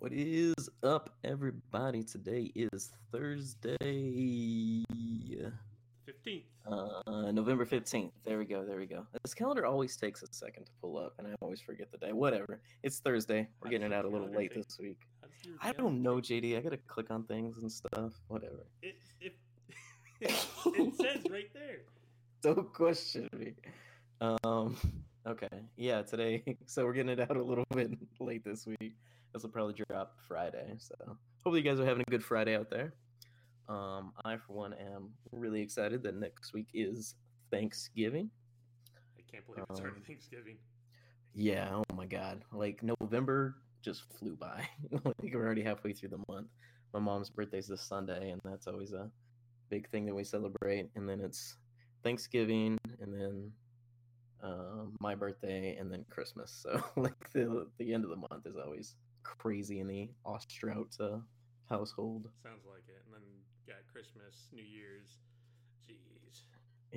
What is up, everybody? Today is Thursday, 15th. uh, November 15th. There we go. There we go. This calendar always takes a second to pull up, and I always forget the day. Whatever. It's Thursday. We're getting it out a little late take- this week. How does your I don't know, JD. I gotta click on things and stuff. Whatever. It, it, it says right there. Don't question me. Um. Okay. Yeah. Today. So we're getting it out a little bit late this week. This will probably drop Friday. So hopefully you guys are having a good Friday out there. Um. I for one am really excited that next week is Thanksgiving. I can't believe it's already Um, Thanksgiving. Yeah. Oh my God. Like November just flew by. like we're already halfway through the month. My mom's birthday's this Sunday, and that's always a big thing that we celebrate. And then it's Thanksgiving, and then um, my birthday, and then Christmas. So like the the end of the month is always crazy in the Ostrout uh, household. Sounds like it. And then got Christmas, New Year's. Jeez.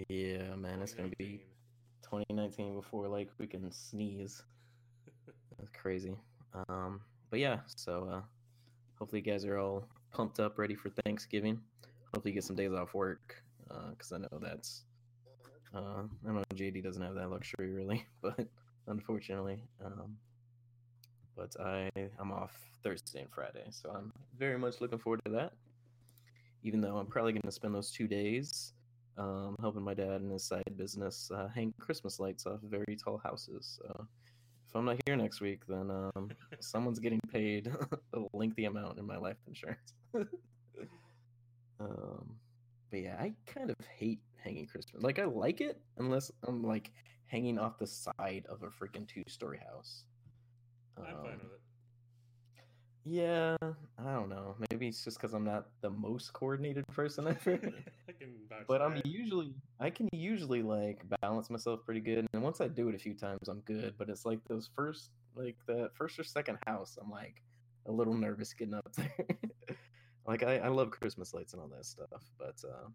Yeah, man, it's gonna be 2019. 2019 before like we can sneeze. That's crazy. Um, but yeah, so uh, hopefully you guys are all pumped up, ready for Thanksgiving. Hopefully you get some days off work, because I know that's. Uh, I know JD doesn't have that luxury really, but unfortunately, um, but I I'm off Thursday and Friday, so I'm very much looking forward to that. Even though I'm probably going to spend those two days um, helping my dad in his side business uh, hang Christmas lights off very tall houses. So if I'm not here next week, then um, someone's getting paid a lengthy amount in my life insurance. um, but yeah, I kind of hate hanging Christmas. Like I like it unless I'm like hanging off the side of a freaking two-story house. I'm fine Um, with it. Yeah, I don't know. Maybe it's just because I'm not the most coordinated person ever. I can but I'm that. usually I can usually like balance myself pretty good, and once I do it a few times, I'm good. But it's like those first, like the first or second house, I'm like a little nervous getting up there. like I, I love Christmas lights and all that stuff, but uh,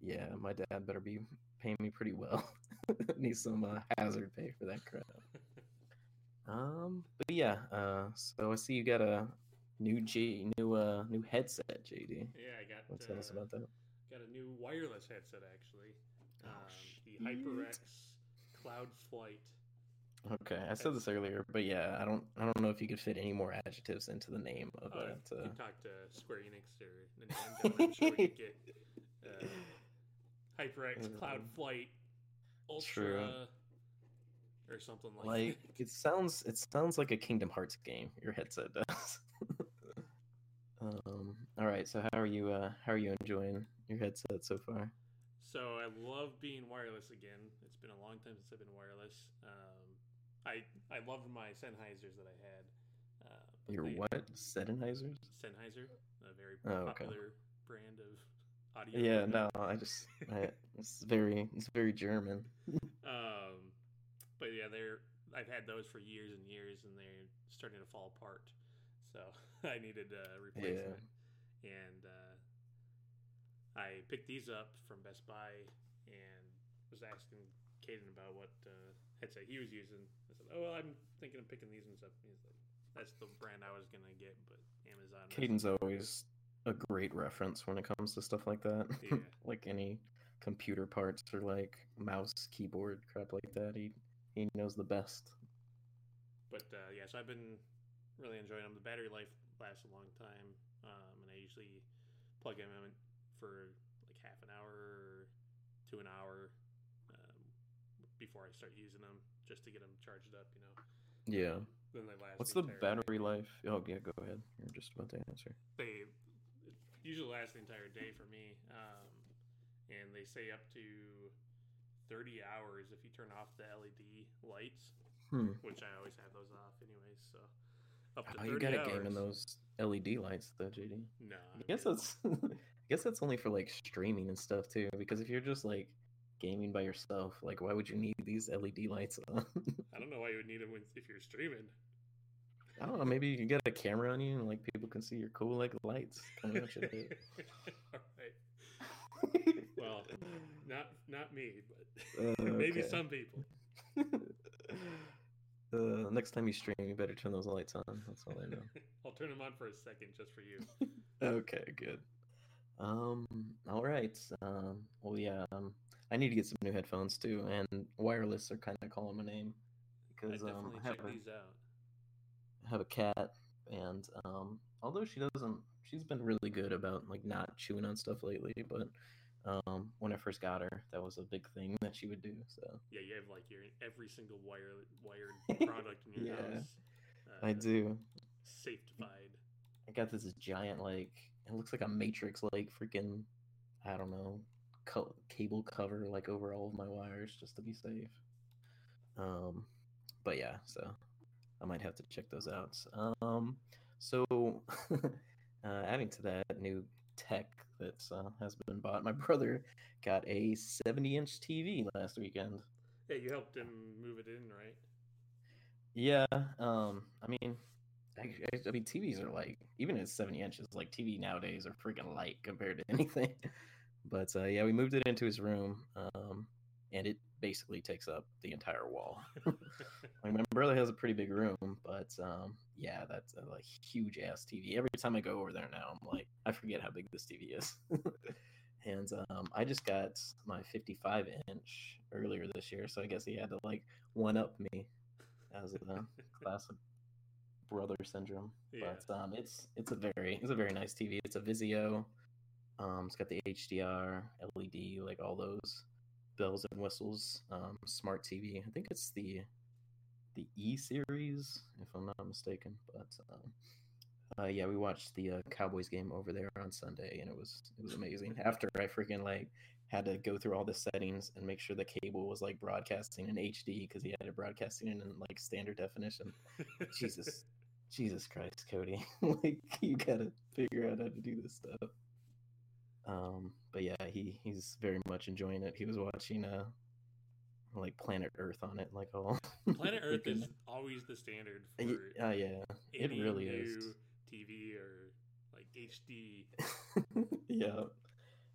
yeah, my dad better be paying me pretty well. Need some uh, hazard pay for that crap. Um, but yeah, uh, so I see you got a new G, new uh, new headset, JD. Yeah, I got Want to tell us uh, about that? got a new wireless headset actually. Oh, Um, the. HyperX Cloud Flight. Okay, I said this earlier, but yeah, I don't, I don't know if you could fit any more adjectives into the name of Oh, that. you Uh, talk to Square Enix or Nintendo. I'm sure we get uh, HyperX Cloud Flight Ultra or something like, like it sounds, it sounds like a Kingdom Hearts game. Your headset does. um. All right. So how are you? Uh, how are you enjoying your headset so far? So I love being wireless again. It's been a long time since I've been wireless. Um, I I loved my Sennheisers that I had. Uh, Your they- what? Sennheisers? Sennheiser, a very Oh, okay. popular brand of audio. Yeah. No, I just, I, it's very, it's very German. Um, but yeah, they're I've had those for years and years, and they're starting to fall apart. So I needed a replacement, and uh, I picked these up from Best Buy and was asking Caden about what uh, headset he was using. I said, "Oh, well, I'm thinking of picking these ones up." And he's like, "That's the brand I was gonna get, but Amazon." Caden's always a great reference when it comes to stuff like that. Yeah. like any computer parts or like mouse, keyboard, crap like that. He he knows the best. But uh, yeah, so I've been really enjoying them. The battery life lasts a long time, um, and I usually plug them in for like half an hour to an hour um, before I start using them, just to get them charged up. You know. Yeah. Then they last. What's the entire battery day. life? Oh yeah, go ahead. You're just about to answer. They usually last the entire day for me, um, and they say up to. 30 hours if you turn off the LED lights, Hmm. which I always have those off anyways. So up to Oh, you got a hours. game in those LED lights though, JD. No, I guess that's I guess that's only for like streaming and stuff too. Because if you're just like gaming by yourself, like why would you need these LED lights on? I don't know why you would need them when, if you're streaming. I don't know. Maybe you can get a camera on you and like people can see your cool like lights coming at you. All right. Well, not not me, but Uh, maybe okay. some people. Uh, next time you stream, you better turn those lights on. That's all I know. I'll turn them on for a second just for you. okay, good. Um, all right. Um, well, yeah. Um, I need to get some new headphones too, and wireless are kind of calling my name because um, I have a, these out. I have a cat, and um, although she doesn't, she's been really good about like not chewing on stuff lately. But um, when I first got her, that was a big thing that she would do. So yeah, you have like your every single wire wired product in your yeah, house. Uh, I do. Safetified. I got this giant like it looks like a matrix like freaking I don't know co- cable cover like over all of my wires just to be safe. Um, but yeah, so I might have to check those out. Um, so uh, adding to that new tech that uh, has been bought, my brother got a 70 inch TV last weekend. Yeah, you helped him move it in, right? Yeah. Um, I mean, I, I, mean, TVs are like even at 70 inches, like TV nowadays are freaking light compared to anything. But uh, yeah, we moved it into his room, um, and it basically takes up the entire wall. like my brother has a pretty big room, but um, yeah, that's a like huge ass TV. Every time I go over there now, I'm like, I forget how big this TV is. and um, I just got my 55 inch earlier this year, so I guess he had to like one up me as a classic brother syndrome. Yeah. But um, it's it's a very it's a very nice TV. It's a Vizio. Um, it's got the HDR, LED, like all those bells and whistles. Um, smart TV. I think it's the the E series, if I'm not mistaken. But um, uh, yeah, we watched the uh, Cowboys game over there on Sunday, and it was it was amazing. After I freaking like had to go through all the settings and make sure the cable was like broadcasting in HD because he had it broadcasting in like standard definition. Jesus, Jesus Christ, Cody! like you gotta figure out how to do this stuff. Um, but yeah, he he's very much enjoying it. He was watching uh like Planet Earth on it, like all Planet Earth is always the standard for uh, yeah, it really is TV or like HD. yeah,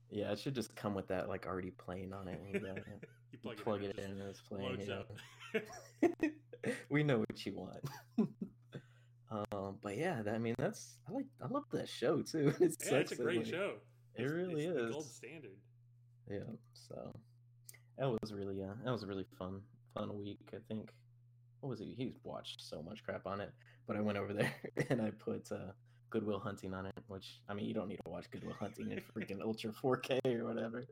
yeah, it should just come with that like already playing on it. Uh, you plug, plug it, in, it in and it's playing. Yeah. we know what you want. um, but yeah, that, I mean that's I like I love that show too. It's yeah, it's a great like, show. It really it's is gold standard. Yeah, so that was really uh that was a really fun fun week. I think what was he? He's watched so much crap on it, but I went over there and I put uh, Good Will Hunting on it. Which I mean, you don't need to watch Good Will Hunting in freaking ultra 4K or whatever.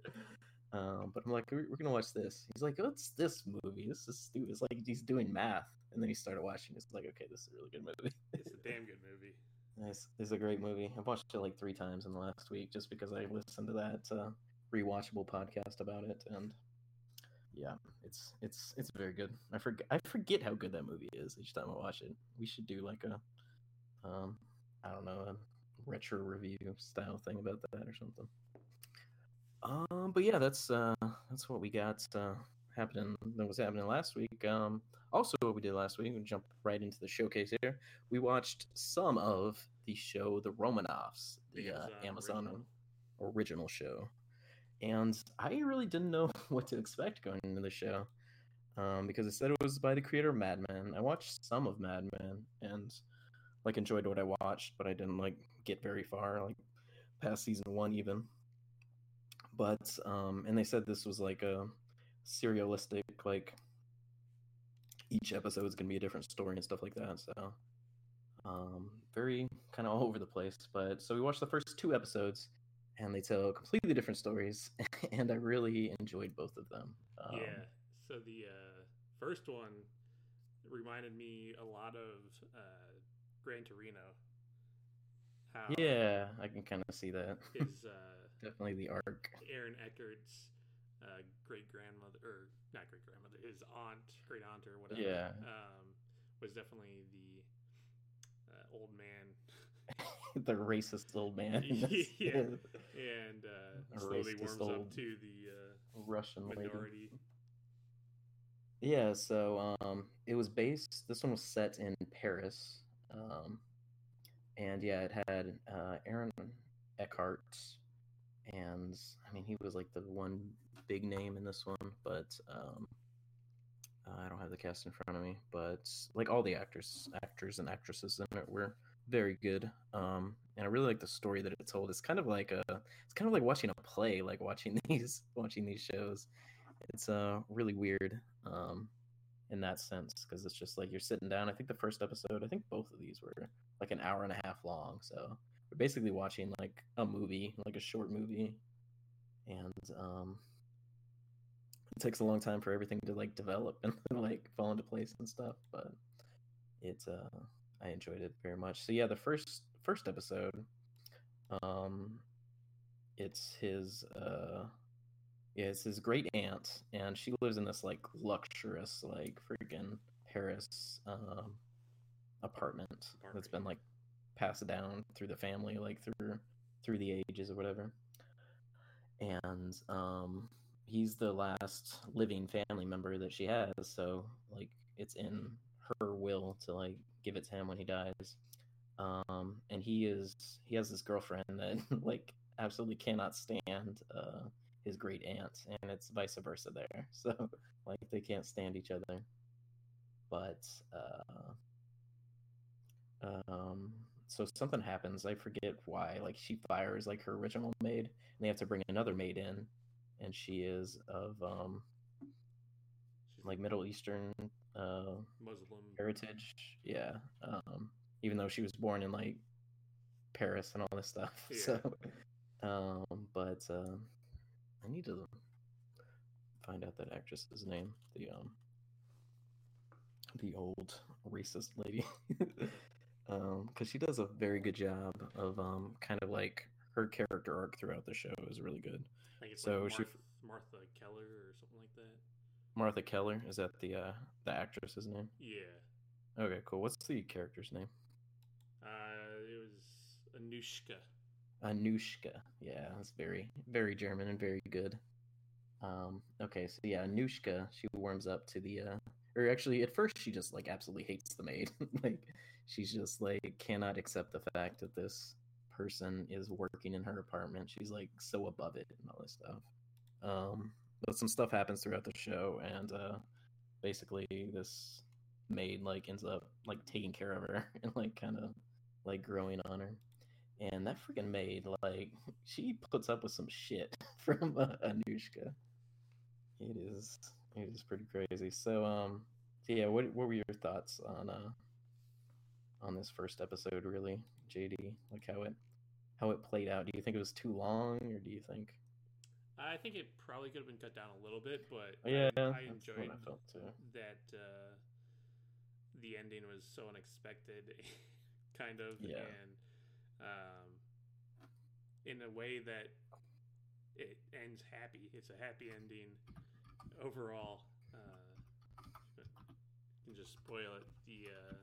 Um, but I'm like, we're, we're, gonna watch this. He's like, what's this movie? This is stupid. It's like he's doing math, and then he started watching. It's like, okay, this is a really good movie. it's a damn good movie. Nice. It's a great movie. I've watched it like three times in the last week just because I listened to that uh, rewatchable podcast about it, and yeah, it's it's it's very good. I forget I forget how good that movie is each time I watch it. We should do like a, um, I don't know, a retro review style thing about that or something. Um, but yeah, that's uh that's what we got uh happening that was happening last week. Um, also, what we did last week, we jump right into the showcase here. We watched some of the show The Romanoffs, the uh, Amazon original. original show. And I really didn't know what to expect going into the show um, because it said it was by the creator of Mad Men. I watched some of Mad Men and like enjoyed what I watched, but I didn't like get very far, like past season one even. But um, and they said this was like a serialistic, like each episode is going to be a different story and stuff like that. So, um, very kind of all over the place. But so we watched the first two episodes, and they tell completely different stories, and I really enjoyed both of them. Um, yeah. So the uh, first one reminded me a lot of uh, Gran Torino. How yeah, I can kind of see that. Is uh, definitely the arc. Aaron Eckhart's uh, great grandmother, or not great grandmother, his aunt, great aunt, or whatever. Yeah. Um, was definitely the uh, old man. the racist old man. yeah. And uh, slowly warms up to the uh, Russian minority. Lady. Yeah, so um, it was based. This one was set in Paris, um, and yeah, it had uh, Aaron Eckhart, and I mean he was like the one big name in this one, but um, Uh, I don't have the cast in front of me, but like all the actors, actors and actresses in it were very good. Um, and I really like the story that it told. It's kind of like a, it's kind of like watching a play, like watching these, watching these shows. It's uh really weird, um, in that sense because it's just like you're sitting down. I think the first episode, I think both of these were like an hour and a half long, so we're basically watching like a movie, like a short movie, and um, it takes a long time for everything to like develop and like fall into place and stuff. But it's uh, I enjoyed it very much. So yeah, the first first episode, um, it's his uh, yeah, it's his great aunt, and she lives in this like luxurious like freaking Paris um, apartment, apartment that's been like passed down through the family like through through the ages or whatever and um he's the last living family member that she has so like it's in her will to like give it to him when he dies. Um and he is he has this girlfriend that like absolutely cannot stand uh his great aunt and it's vice versa there. So like they can't stand each other. But uh um so something happens. I forget why. Like she fires like her original maid and they have to bring another maid in and she is of um like middle eastern uh muslim heritage yeah um even though she was born in like paris and all this stuff yeah. so um but uh i need to find out that actress's name the um the old racist lady um because she does a very good job of um kind of like her character arc throughout the show is really good. So like she martha keller or something like that? Martha keller? Is that the uh the actress's name? Yeah. Okay cool. What's the character's name? Uh it was anushka. Anushka. Yeah that's very very german and very good. Um okay so yeah anushka she warms up to the uh or actually at first she just like absolutely hates the maid. Like she's just like cannot accept the fact that this person is working in her apartment she's like so above it and all this stuff. Um but some stuff happens throughout the show and uh basically this maid like ends up like taking care of her and like kind of like growing on her. And that freaking maid like she puts up with some shit from uh, anushka. It is it is pretty crazy. So um yeah what, what were your thoughts on uh on this first episode really jd like how it how it played out. Do you think it was too long or do you think? I think it probably could have been cut down a little bit but yeah i, I enjoyed I that uh the ending was so unexpected kind of yeah. and um in a way that it ends happy. It's a happy ending overall uh can just spoil it. The uh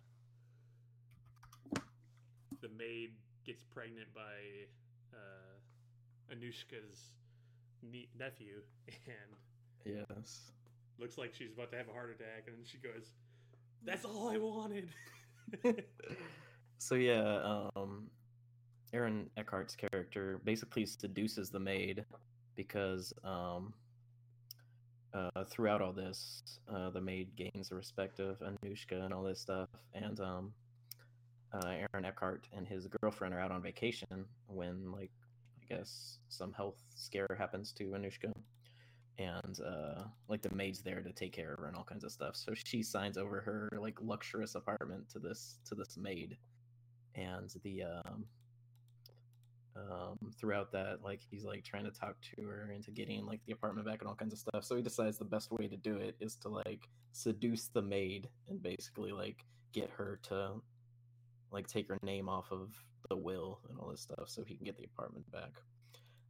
the maid gets pregnant by uh, Anushka's ne- nephew, and yes, looks like she's about to have a heart attack, and then she goes, "That's all I wanted." so yeah, um, Aaron Eckhart's character basically seduces the maid because um, uh, throughout all this, uh, the maid gains the respect of Anushka and all this stuff, and um, uh, Aaron Eckhart and his girlfriend are out on vacation when, like, I guess some health scare happens to Anushka, and uh, like the maid's there to take care of her and all kinds of stuff. So she signs over her like luxurious apartment to this to this maid, and the um, um, throughout that, like he's like trying to talk to her into getting like the apartment back and all kinds of stuff. So he decides the best way to do it is to like seduce the maid and basically like get her to like take her name off of the will and all this stuff so he can get the apartment back.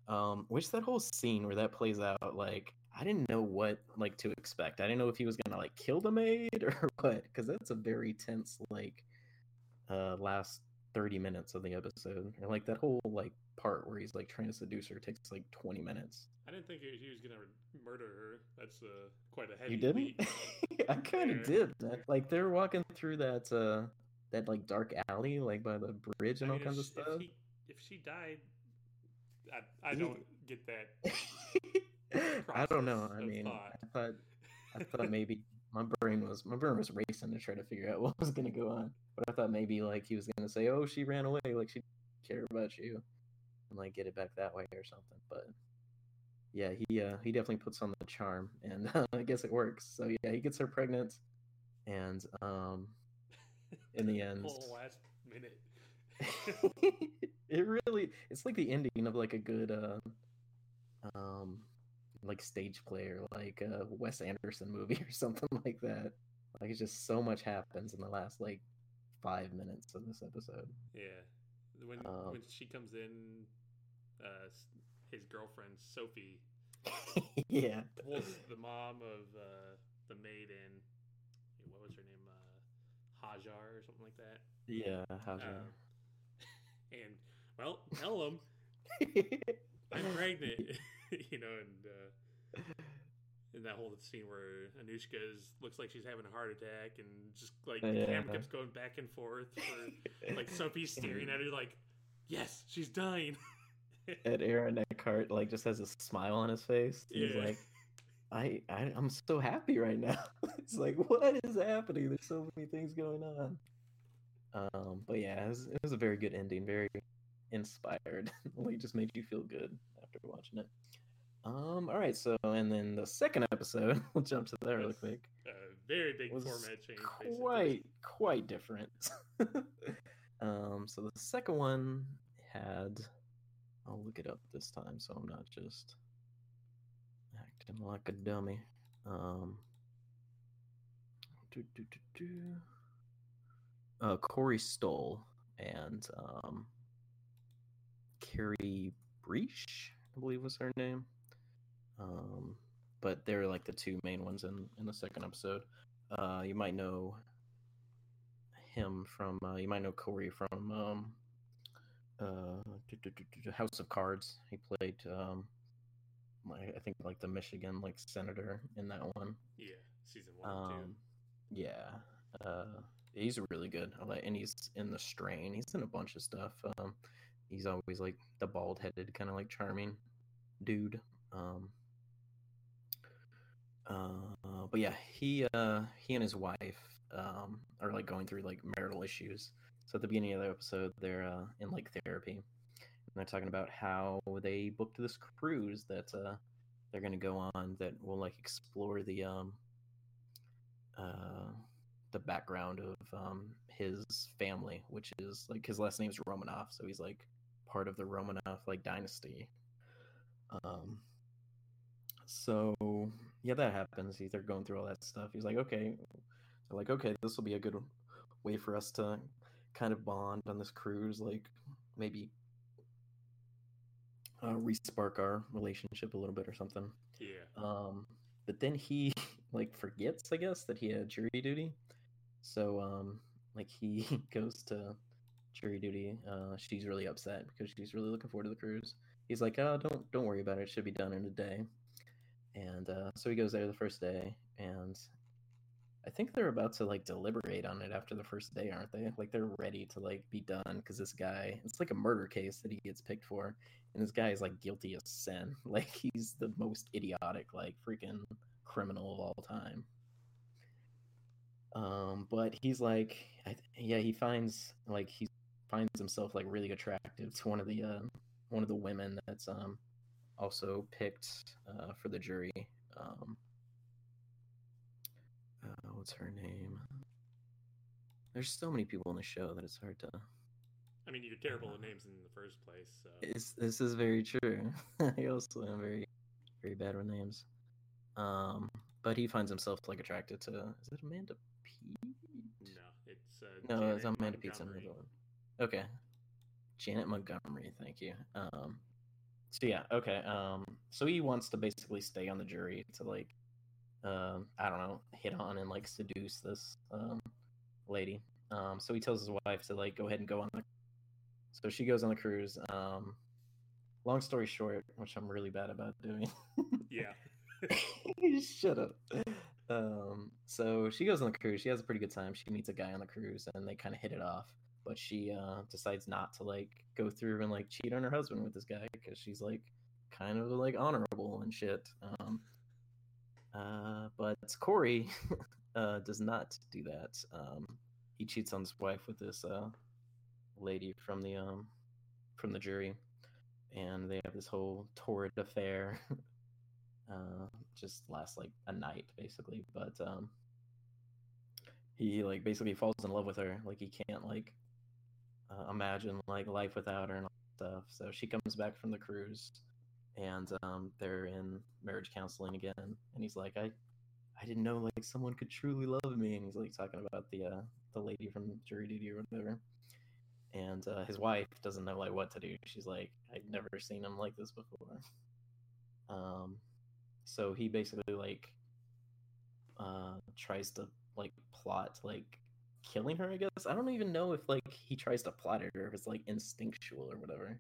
Um, which that whole scene where that plays out, like I didn't know what like to expect. I didn't know if he was gonna like kill the maid or what, because that's a very tense like uh last 30 minutes of the episode. And like that whole like part where he's like trying to seduce her takes like 20 minutes. I didn't think he was gonna murder her. That's uh quite a heavy. You didn't? I kind of did. Like they're walking through that uh that like dark alley, like by the bridge and I mean, all kinds of stuff. If, he, if she died, I, I don't get that. I don't know. I mean, thought. I thought I thought maybe my brain was my brain was racing to try to figure out what was gonna go on. But I thought maybe like he was gonna say, "Oh, she ran away, like she didn't care about you," and like get it back that way or something. But yeah, he uh, he definitely puts on the charm, and uh, I guess it works. So yeah, he gets her pregnant, and um, in the end, whole last minute. it really it's like the ending of like a good uh, um like stage play or like a Wes Anderson movie or something like that. Like it's just so much happens in the last like five minutes of this episode. Yeah, when um, when she comes in, uh, his girlfriend Sophie. yeah. Pulls the mom of uh, the maid in. What was her name? Uh, Hajar or something like that. Yeah, Hajar. Um, and well, tell him I'm pregnant. you know, and uh, in that whole scene where Anushka is, looks like she's having a heart attack, and just like the yeah. camera keeps going back and forth. For, like Sophie's staring at her, like, "Yes, she's dying." and Aaron Eckhart like just has a smile on his face. He's yeah. like, I, I I'm so happy right now. it's like what is happening? There's so many things going on. Um, but yeah, it was, it was a very good ending, very inspired. like just made you feel good after watching it. Um, all right, so and then the second episode, we'll jump to that real quick. Uh, very big format change. Quite, basically. quite different. um, so the second one had I'll look it up this time so I'm not just like a dummy. Um, do, do, do, do. Uh, Corey Stoll and um, Carrie Breach, I believe was her name. Um, but they're like the two main ones in in the second episode. Uh, you might know him from uh, you might know Corey from um, uh, House of Cards. He played, um, I think, like the Michigan like senator in that one. Yeah, season one um, two. Yeah, uh, he's really good. And he's in The Strain. He's in a bunch of stuff. Um, he's always like the bald headed, kind of like charming dude. Um, uh, but yeah, he uh, he and his wife um, are like going through like marital issues so at the beginning of the episode, they're uh, in like therapy, and they're talking about how they booked this cruise that uh, they're going to go on that will like explore the um, uh, the background of um, his family, which is like his last name is Romanov, so he's like part of the Romanov like dynasty. Um, so yeah, that happens. He's They're going through all that stuff. He's like, okay, they're like, okay, this will be a good way for us to kind of bond on this cruise, like maybe uh, respark our relationship a little bit or something. Yeah. Um, but then he like forgets, I guess, that he had jury duty. So um, like he goes to jury duty. Uh, she's really upset because she's really looking forward to the cruise. He's like, "Oh, don't don't worry about it. It should be done in a day." And uh, so he goes there the first day, and I think they're about to like deliberate on it after the first day, aren't they? Like they're ready to like be done because this guy, it's like a murder case that he gets picked for, and this guy is like guilty as sin. Like he's the most idiotic, like freaking criminal of all time. Um, but he's like, I, yeah, he finds like he finds himself like really attractive to one of the uh, one of the women that's um also picked uh, for the jury. Um, uh, what's her name? There's so many people in the show that it's hard to. I mean, you're terrible uh, at names in the first place. So. It's, this is very true. I also am very, very bad with names. Um, but he finds himself like attracted to. Is it Amanda Peet? No, it's uh, no, Janet it's Amanda Peet's another one. Okay, Janet Montgomery. Thank you. Um, so yeah, okay. Um, so he wants to basically stay on the jury to like um, I don't know, hit on and like seduce this um, lady. Um, so he tells his wife to like go ahead and go on the. So she goes on the cruise. Um, long story short, which I'm really bad about doing. yeah. Shut up. Um, so she goes on the cruise. She has a pretty good time. She meets a guy on the cruise, and they kind of hit it off. But she uh, decides not to like go through and like cheat on her husband with this guy because she's like kind of like honorable and shit. Um, uh, but Corey, uh, does not do that. Um, he cheats on his wife with this uh, lady from the um, from the jury, and they have this whole torrid affair. uh, just lasts like a night basically, but um, he like basically falls in love with her. Like he can't like uh, imagine like life without her and all stuff. So she comes back from the cruise, and um, they're in marriage counseling again. And he's like, I, I didn't know like someone could truly love me. And he's like talking about the uh, the lady from jury duty or whatever. And uh, his wife doesn't know like what to do. She's like, I've never seen him like this before. Um, so he basically like uh tries to like plot like killing her i guess i don't even know if like he tries to plot it or if it's like instinctual or whatever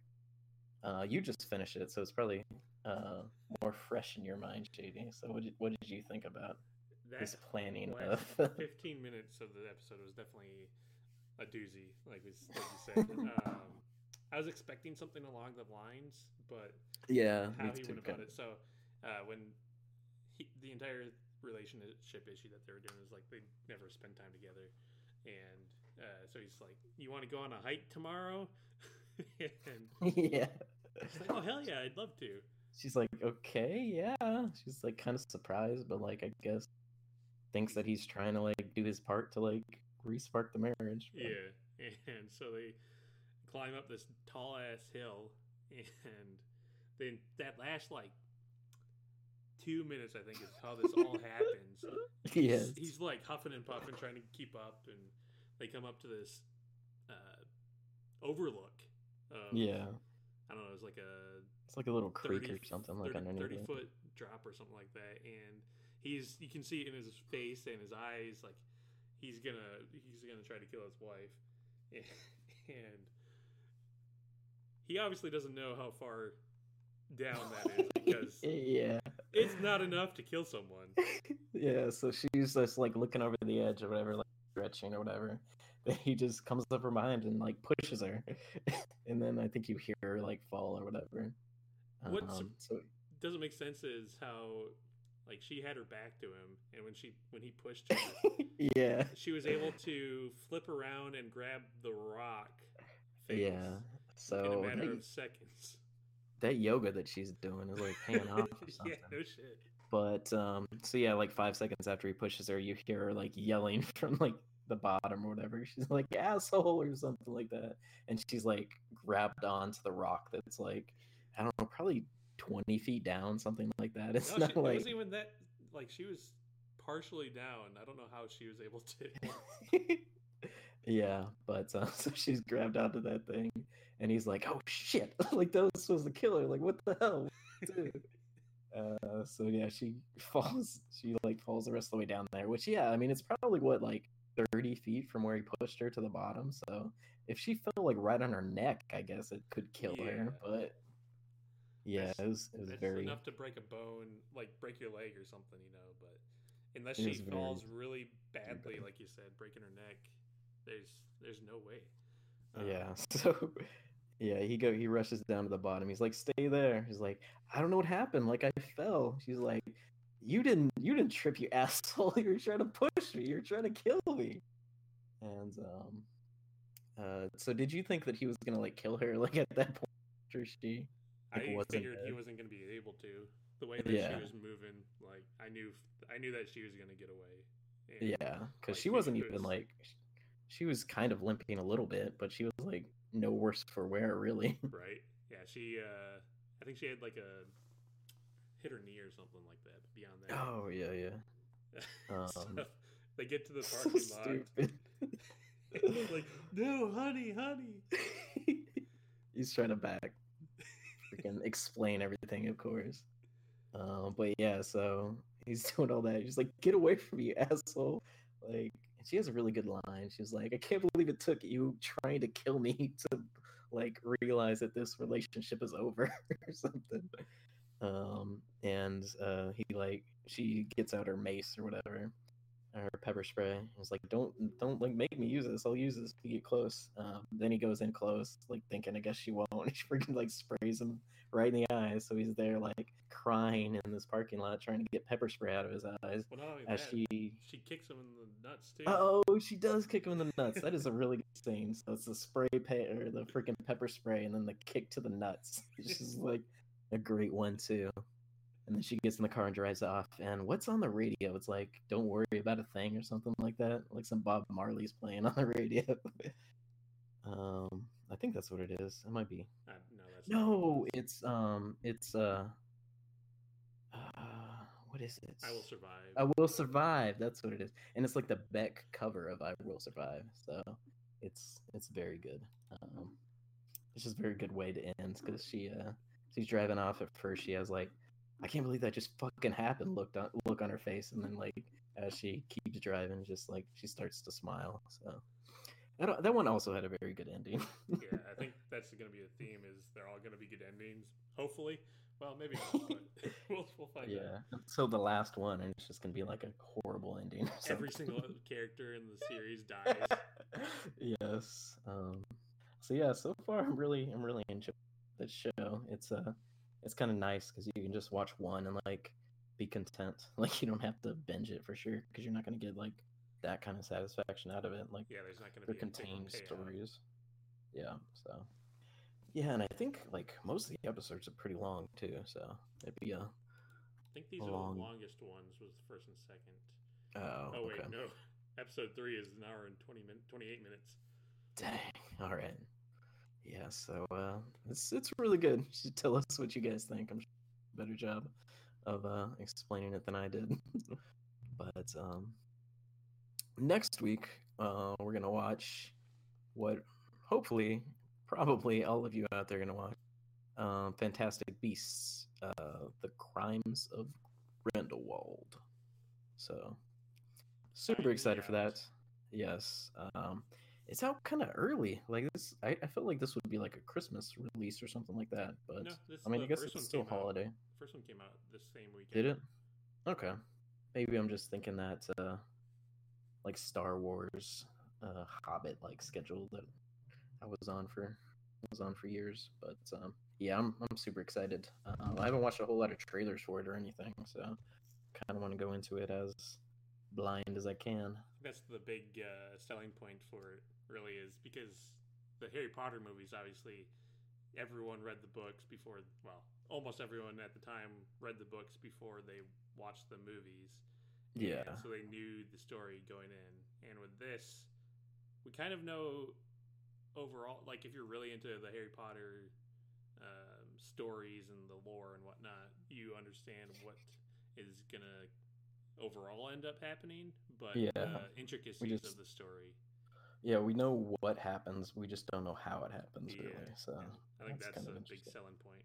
uh you just finished it so it's probably uh more fresh in your mind jd so what did, what did you think about that this planning of 15 minutes of the episode was definitely a doozy like, we, like you said. Um i was expecting something along the lines but yeah how he went about it. So uh when he, the entire relationship issue that they were doing is like they never spend time together, and uh, so he's like, "You want to go on a hike tomorrow?" and yeah, she's like, "Oh hell yeah, I'd love to." She's like, "Okay, yeah." She's like kind of surprised, but like I guess thinks that he's trying to like do his part to like respark the marriage. But... Yeah, and so they climb up this tall ass hill, and then that last like two minutes, I think, is how this all happens. Yes. He's, he's, like huffing and puffing, trying to keep up, and they come up to this uh, overlook. Um, yeah. I don't know. It's like a. It's like a little creek 30, or something 30, like underneath. Thirty foot drop or something like that, and he's you can see it in his face and his eyes like he's gonna he's gonna try to kill his wife, and he obviously doesn't know how far down that is because yeah, it's not enough to kill someone. yeah, so she's just like looking over the edge or whatever, like stretching or whatever. He just comes up from behind and like pushes her, and then I think you hear her like fall or whatever. What um, so, doesn't make sense is how like she had her back to him, and when she when he pushed her, yeah, she was able to flip around and grab the rock. yeah, so in a matter of seconds that yoga that she's doing is like paying off. yeah, no shit. But um, so yeah, like five seconds after he pushes her, you hear her like yelling from like the bottom or whatever. She's like asshole or something like that, and she's like grabbed onto the rock that's like I don't know, probably twenty feet down, something like that. It's no, not she, like it wasn't even that. Like she was partially down. I don't know how she was able to. yeah, but uh, so she's grabbed onto that thing, and he's like, "Oh shit! like that was supposed to kill her. Like what the hell, dude?" uh, so yeah, she falls. She like falls the rest of the way down there. Which yeah, I mean it's probably what like thirty feet from where he pushed her to the bottom. So if she fell like right on her neck, I guess it could kill yeah. her. But yeah, that's, it was it was very enough to break a bone, like break your leg or something, you know. But unless she falls very... really badly, like you said, breaking her neck, there's there's no way. Um, yeah. So yeah, he go he rushes down to the bottom. He's like, "Stay there." He's like, "I don't know what happened. Like I fell." She's like, "You didn't you didn't trip, you asshole. You're trying to push me. You're trying to kill me." And um uh so did you think that he was going to like kill her like at that point or she like, I figured dead? he wasn't going to be able to. The way that yeah. she was moving, like I knew I knew that she was going to get away. And, yeah, cuz like, she wasn't even like she was kind of limping a little bit, but she was like no worse for wear, really. Right. Yeah. She. uh I think she had like a hit her knee or something like that. But beyond that. Oh yeah, yeah. Um, so they get to the parking so lot. like, no, honey, honey. He's trying to back, freaking explain everything, of course. Um, but yeah, so he's doing all that. He's like, "Get away from me, asshole!" Like, she has a really good line. She's like, I can't believe it took you trying to kill me to like realize that this relationship is over or something. Um, and uh, he like she gets out her mace or whatever. or pepper spray. He's like, "Don't, don't like make me use this. I'll use this to get close." Um, then he goes in close, like thinking, "I guess she won't." She freaking like sprays him right in the eyes. So he's there like crying in this parking lot, trying to get pepper spray out of his eyes. Well, as that, she, she kicks him in the nuts too. oh, she does kick him in the nuts. That is a really good scene. So it's the spray pay or the freaking pepper spray, and then the kick to the nuts. This is like a great one too. And then she gets in the car and drives off. And what's on the radio? It's like, "Don't worry about a thing" or something like that. Like some Bob Marley's playing on the radio. um, I think that's what it is. It might be. Uh, no, that's not what it No, it's um, it's uh, uh, what is it? I will survive. I will survive. That's what it is, and it's like the Beck cover of "I Will Survive." So it's it's very good. Um, it's just a very good way to end because she uh she's driving off at first. She has like, I can't believe that just fucking happened. Looked on look on her face, and then like as she keeps driving, just like she starts to smile. So that that one also had a very good ending. yeah, I think that's going to be a theme. Is they're all going to be good endings? Hopefully. Well, maybe not, but we'll we'll find out. yeah. So the last one, and it's just gonna be like a horrible ending. Every single character in the series dies. yes. Um, so yeah, so far I'm really I'm really enjoying the show. It's uh it's kind of nice because you can just watch one and like be content. Like you don't have to binge it for sure because you're not gonna get like that kind of satisfaction out of it. Like Yeah, there's not going to be contained stories. Yeah. So yeah, and I think like most of the episodes are pretty long too. So it'd be a I think these long- are the longest ones. Was the first and second. oh, Oh wait, okay. no. Episode three is an hour and twenty min- twenty eight minutes. Dang. All right. Yeah. So uh, it's it's really good. You should tell us what you guys think. I'm sure you a better job of uh, explaining it than I did. but um, next week uh, we're gonna watch what hopefully, probably all of you out there are gonna watch. Um, Fantastic Beasts: uh, The Crimes of Grindelwald. So super excited for that. Yes. Um, it's out kind of early. Like this, I, I felt like this would be like a Christmas release or something like that. But no, this I mean, I guess it's still came out- holiday. First one came out this same weekend. Did it? Okay. Maybe I'm just thinking that uh, like Star Wars, uh, Hobbit like schedule that I was on for was on for years. But um, yeah, I'm I'm super excited. Um, I haven't watched a whole lot of trailers for it or anything, so kind of want to go into it as blind as I can. That's the big uh, selling point for it, really, is because the Harry Potter movies, obviously, everyone read the books before. Well, almost everyone at the time read the books before they watched the movies. Yeah. And so they knew the story going in. And with this, we kind of know overall, like if you're really into the Harry Potter um, stories and the lore and whatnot, you understand what is gonna overall end up happening. But Yeah. Uh, the intricacies just- of the story, Yeah, we know what happens. We just don't know how it happens, Yeah, really. So and I think that's, kind of a big selling point.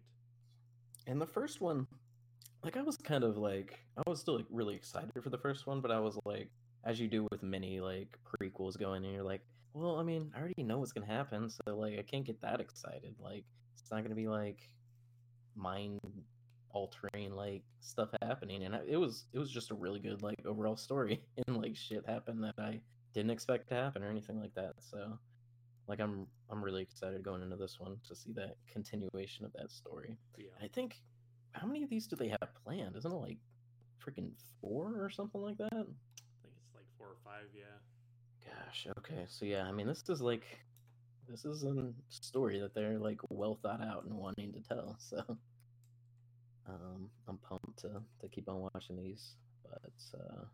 And the first one, like I was kind of like I was still like really excited for the first one, but I was like, as you do with many like prequels going, and you're like, well, I mean, I already know what's gonna happen, so like I can't get that excited. Like it's not gonna be like mind altering like stuff happening, and I, it was it was just a really good like overall story, and like shit happened that I didn't expect to happen or anything like that. So like I'm I'm really excited going into this one to see that continuation of that story. Yeah. I think how many of these do they have planned? Isn't it like freaking four or something like that? I think it's like four or five, yeah. Gosh, okay. So yeah, I mean this is like this is a story that they're like well thought out and wanting to tell. So um I'm pumped to to keep on watching these. But uh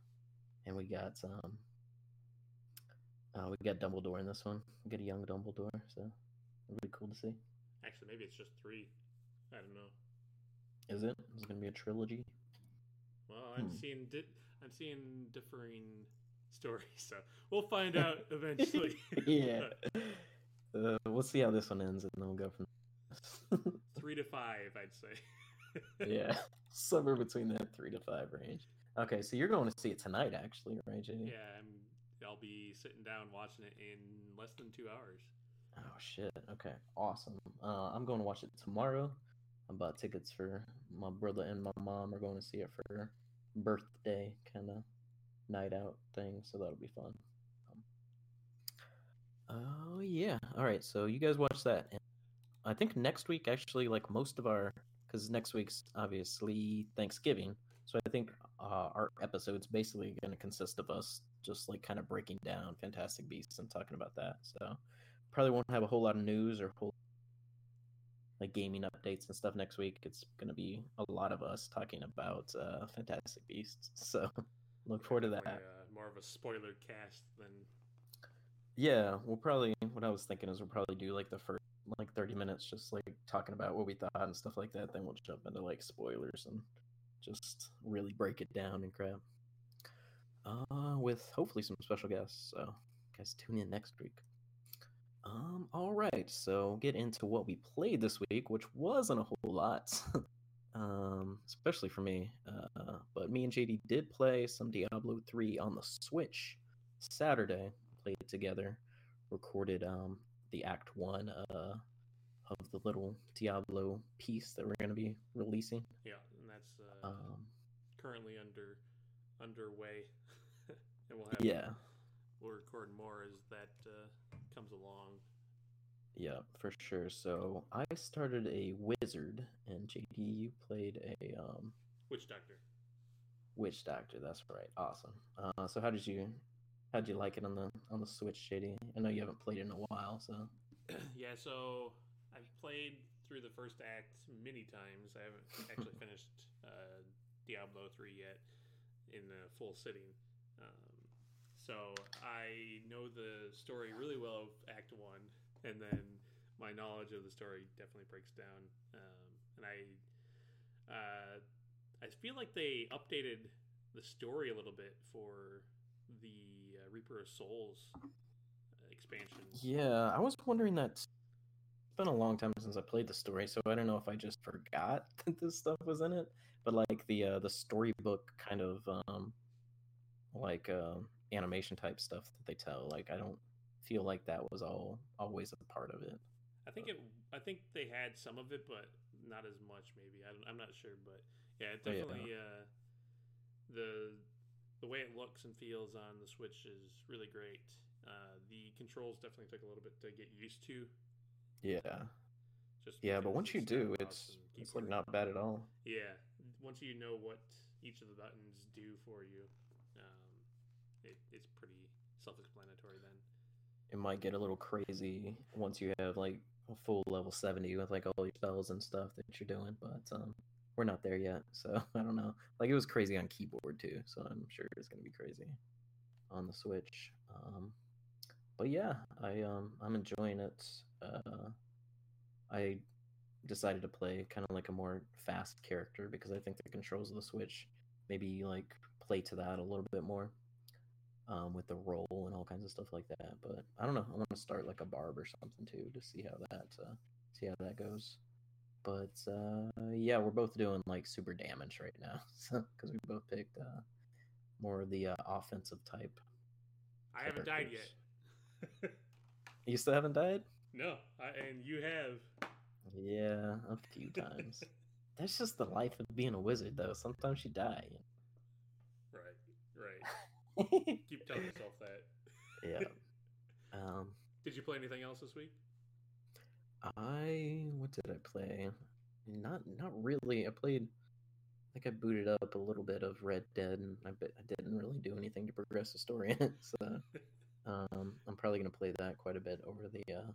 and we got um uh, we got Dumbledore in this one. We get a young Dumbledore, so it'll be cool to see. Actually, maybe it's just three. I don't know. Is it? Is it gonna be a trilogy? Well, I'm Hmm. seeing di- I'm seeing differing stories, so we'll find out eventually. yeah. Uh, we'll see how this one ends, and then we'll go from. Three to five, I'd say. Yeah, somewhere between that three to five range. Okay, so you're going to see it tonight, actually, right, JD? Yeah, I'm. I'll be sitting down watching it in less than two hours. Oh shit. Okay, awesome. Uh, I'm going to watch it tomorrow. I bought tickets for my brother and my mom are going to see it for birthday, kind of. night out thing, so that'll be fun. Um, oh yeah, all right. So you guys watch that. And I think next week actually, like most of our, because next week's obviously Thanksgiving, so I think uh, our episode's basically going to consist of us just like kind of breaking down Fantastic Beasts and talking about that. So probably won't have a whole lot of news or whole like gaming updates and stuff next week. It's going to be a lot of us talking about uh, Fantastic Beasts. So look forward to that. Uh, more of a spoiler cast than. Yeah, we'll probably. What I was thinking is we'll probably do like the first like 30 minutes just like talking about what we thought and stuff like that. Then we'll jump into like spoilers and just really break it down and crap. Uh, with hopefully some special guests. So, guys, tune in next week. Um, all right, so get into what we played this week, which wasn't a whole lot, um, especially for me. Uh, but me and JD did play some Diablo 3 on the Switch Saturday. Played it together, recorded um, the Act 1 uh, of the little Diablo piece that we're going to be releasing. Yeah, and that's uh, um, currently under underway. and we'll have yeah, we'll record more as that uh, comes along. Yeah, for sure. So I started a wizard, and JD, you played a um, witch doctor. Witch doctor. That's right. Awesome. Uh, so how did you how did you like it on the on the Switch, JD? I know you haven't played it in a while, so. yeah. So I've played through the first act many times. I haven't actually finished uh, Diablo three yet in the full sitting. Um, so I know the story really well of Act One, and then my knowledge of the story definitely breaks down. Um, and I, uh, I feel like they updated the story a little bit for the uh, Reaper of Souls expansion. Yeah, I was wondering that. It's been a long time since I played the story, so I don't know if I just forgot that this stuff was in it. But like the uh, the storybook kind of um, like uh, animation type stuff that they tell. Like I don't feel like that was all always a part of it. I think it. I think they had some of it, but not as much. Maybe I am not sure, but yeah, it oh, definitely. Yeah. Uh, the the way it looks and feels on the Switch is really great. Uh, the controls definitely took a little bit to get used to. Yeah. Just yeah, but once you do, it's it's like not bad at all. Yeah, once you know what each of the buttons do for you, it, it's pretty self-explanatory then. It might get a little crazy once you have like a full level 70 with like all your spells and stuff that you're doing, but um, we're not there yet, so I don't know. Like it was crazy on keyboard too, so I'm sure it's gonna be crazy on the Switch. Um, but yeah, I um, I'm enjoying it. Uh, I decided to play kind of like a more fast character because I think the controls of the Switch maybe like play to that a little bit more um, with the roll and all kinds of stuff like that. But I don't know. I want to start like a barb or something too to see how that uh, see how that goes. But uh, yeah, we're both doing like super damage right now, so because we both picked uh, more of the uh, offensive type. I haven't died yet. you still haven't died? No, I, and you have. Yeah, a few times. That's just the life of being a wizard, though. Sometimes you die. Right, right. Keep telling yourself that. yeah. Um, did you play anything else this week? I what did I play? Not not really. I played. I think I booted up a little bit of Red Dead, and I, I didn't really do anything to progress the story in it. So um, I'm probably gonna play that quite a bit over the uh,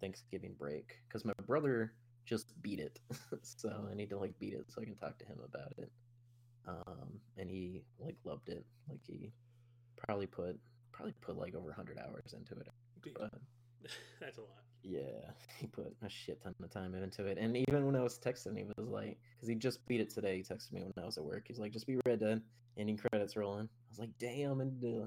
Thanksgiving break because my brother just beat it, so I need to like beat it so I can talk to him about it. Um, and he like loved it. Like he probably put probably put like over 100 hours into it. But, That's a lot. Yeah, he put a shit ton of time into it. And even when I was texting, he was like, because he just beat it today. He texted me when I was at work. He's like, just be Red Dead. Ending credits rolling. I was like, damn, and uh,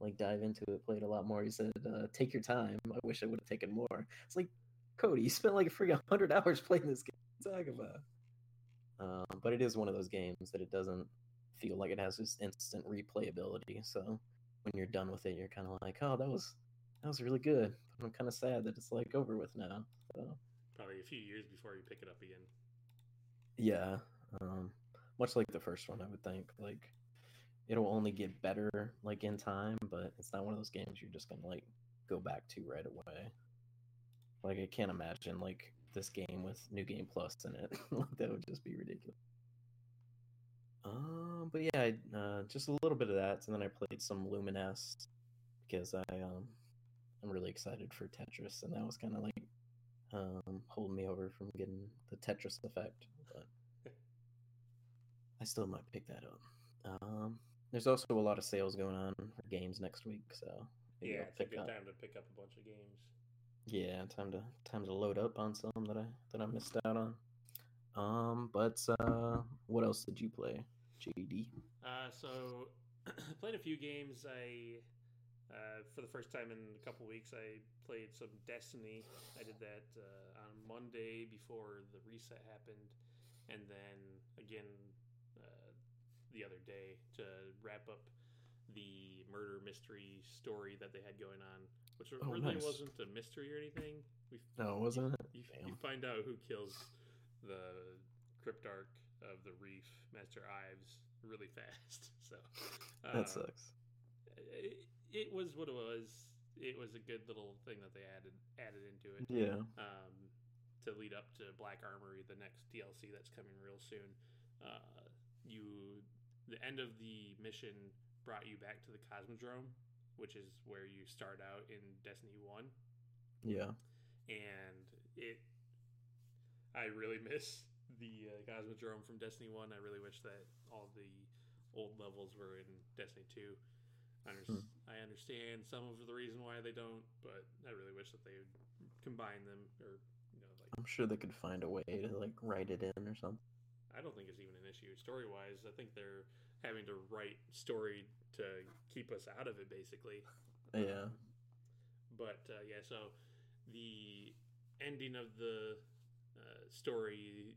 like dive into it. Played a lot more. He said, uh, take your time. I wish I would have taken more. It's like, Cody, you spent like a freaking hundred hours playing this game. Talk about. Um, but it is one of those games that it doesn't feel like it has this instant replayability. So when you're done with it, you're kind of like, oh, that was that was really good. But I'm kind of sad that it's like over with now. So. Probably a few years before you pick it up again. Yeah, um, much like the first one, I would think. Like it'll only get better like in time, but it's not one of those games you're just gonna like go back to right away. Like I can't imagine like this game with new game plus in it. Like that would just be ridiculous. Um, but yeah, uh, just a little bit of that, and then I played some Lumines because I um I'm really excited for Tetris, and that was kind of like um holding me over from getting the Tetris effect. But I still might pick that up. Um, there's also a lot of sales going on for games next week, so yeah, it's a good up. time to pick up a bunch of games. Yeah, time to time to load up on some that I that I missed out on. Um, but uh, what else did you play, JD? Uh, so played a few games. I uh, for the first time in a couple weeks, I played some Destiny. I did that uh, on Monday before the reset happened, and then again the other day to wrap up the murder mystery story that they had going on, which oh, really nice. wasn't a mystery or anything. We, no, wasn't you, you, find out who kills the cryptarch of the reef, Master Ives, really fast. So that uh, sucks. It, it, was what it was. It was a good little thing that they added added into it. Yeah. Um, to lead up to Black Armory, the next DLC that's coming real soon. Uh, you, the end of the mission brought you back to the Cosmodrome, which is where you start out in Destiny 1. Yeah. And it I really miss the uh, Cosmodrome from Destiny 1. I really wish that all the old levels were in Destiny 2. I, under- hmm. I understand some of the reason why they don't, but I really wish that they would combine them or you know like I'm sure they could find a way to like write it in or something. I don't think it's even an issue story wise. I think they're having to write story to keep us out of it, basically. Yeah. But uh, yeah, so the ending of the uh, story,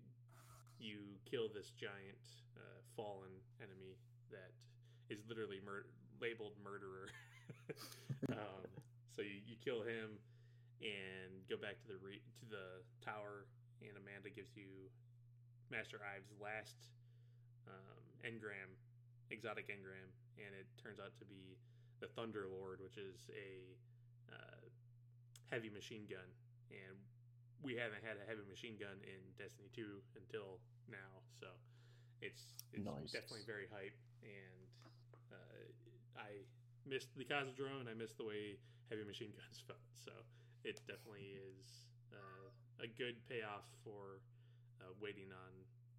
you kill this giant uh, fallen enemy that is literally mur- labeled murderer. um, so you, you kill him and go back to the re- to the tower, and Amanda gives you Master Ives' last um, engram exotic engram, and it turns out to be the Thunderlord, which is a uh, heavy machine gun. And we haven't had a heavy machine gun in Destiny 2 until now, so it's, it's nice. definitely very hype. And uh, I missed the Cosmodrome, and I missed the way heavy machine guns felt. So it definitely is uh, a good payoff for uh, waiting on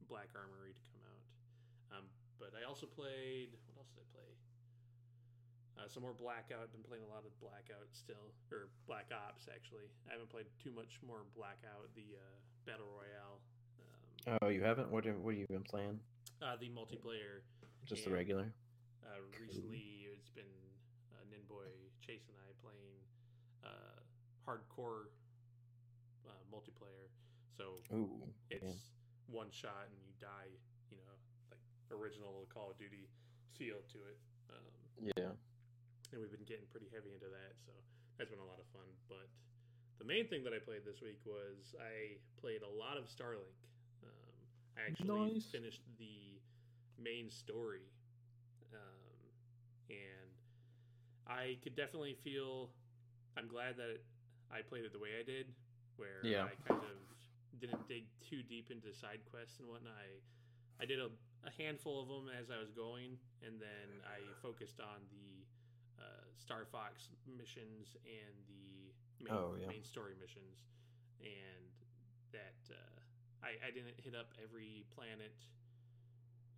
Black Armory to come out. Um, but I also played. What else did I play? Uh, some more Blackout. I've been playing a lot of Blackout still, or Black Ops actually. I haven't played too much more Blackout, the uh, battle royale. Um, oh, you haven't? What have, what have you been playing? Uh, the multiplayer. Just and, the regular. Uh, recently, it's been uh, Ninboy Chase and I playing uh, hardcore uh, multiplayer. So Ooh, it's man. one shot and you die you know, like original Call of Duty feel to it. Um, yeah. And we've been getting pretty heavy into that, so that's been a lot of fun. But the main thing that I played this week was I played a lot of Starlink. Um, I actually nice. finished the main story, um, and I could definitely feel. I'm glad that I played it the way I did, where yeah. I kind of didn't dig too deep into side quests and whatnot. I, I did a a handful of them as I was going, and then I focused on the uh, Star Fox missions and the main, oh, yeah. main story missions, and that uh, I, I didn't hit up every planet.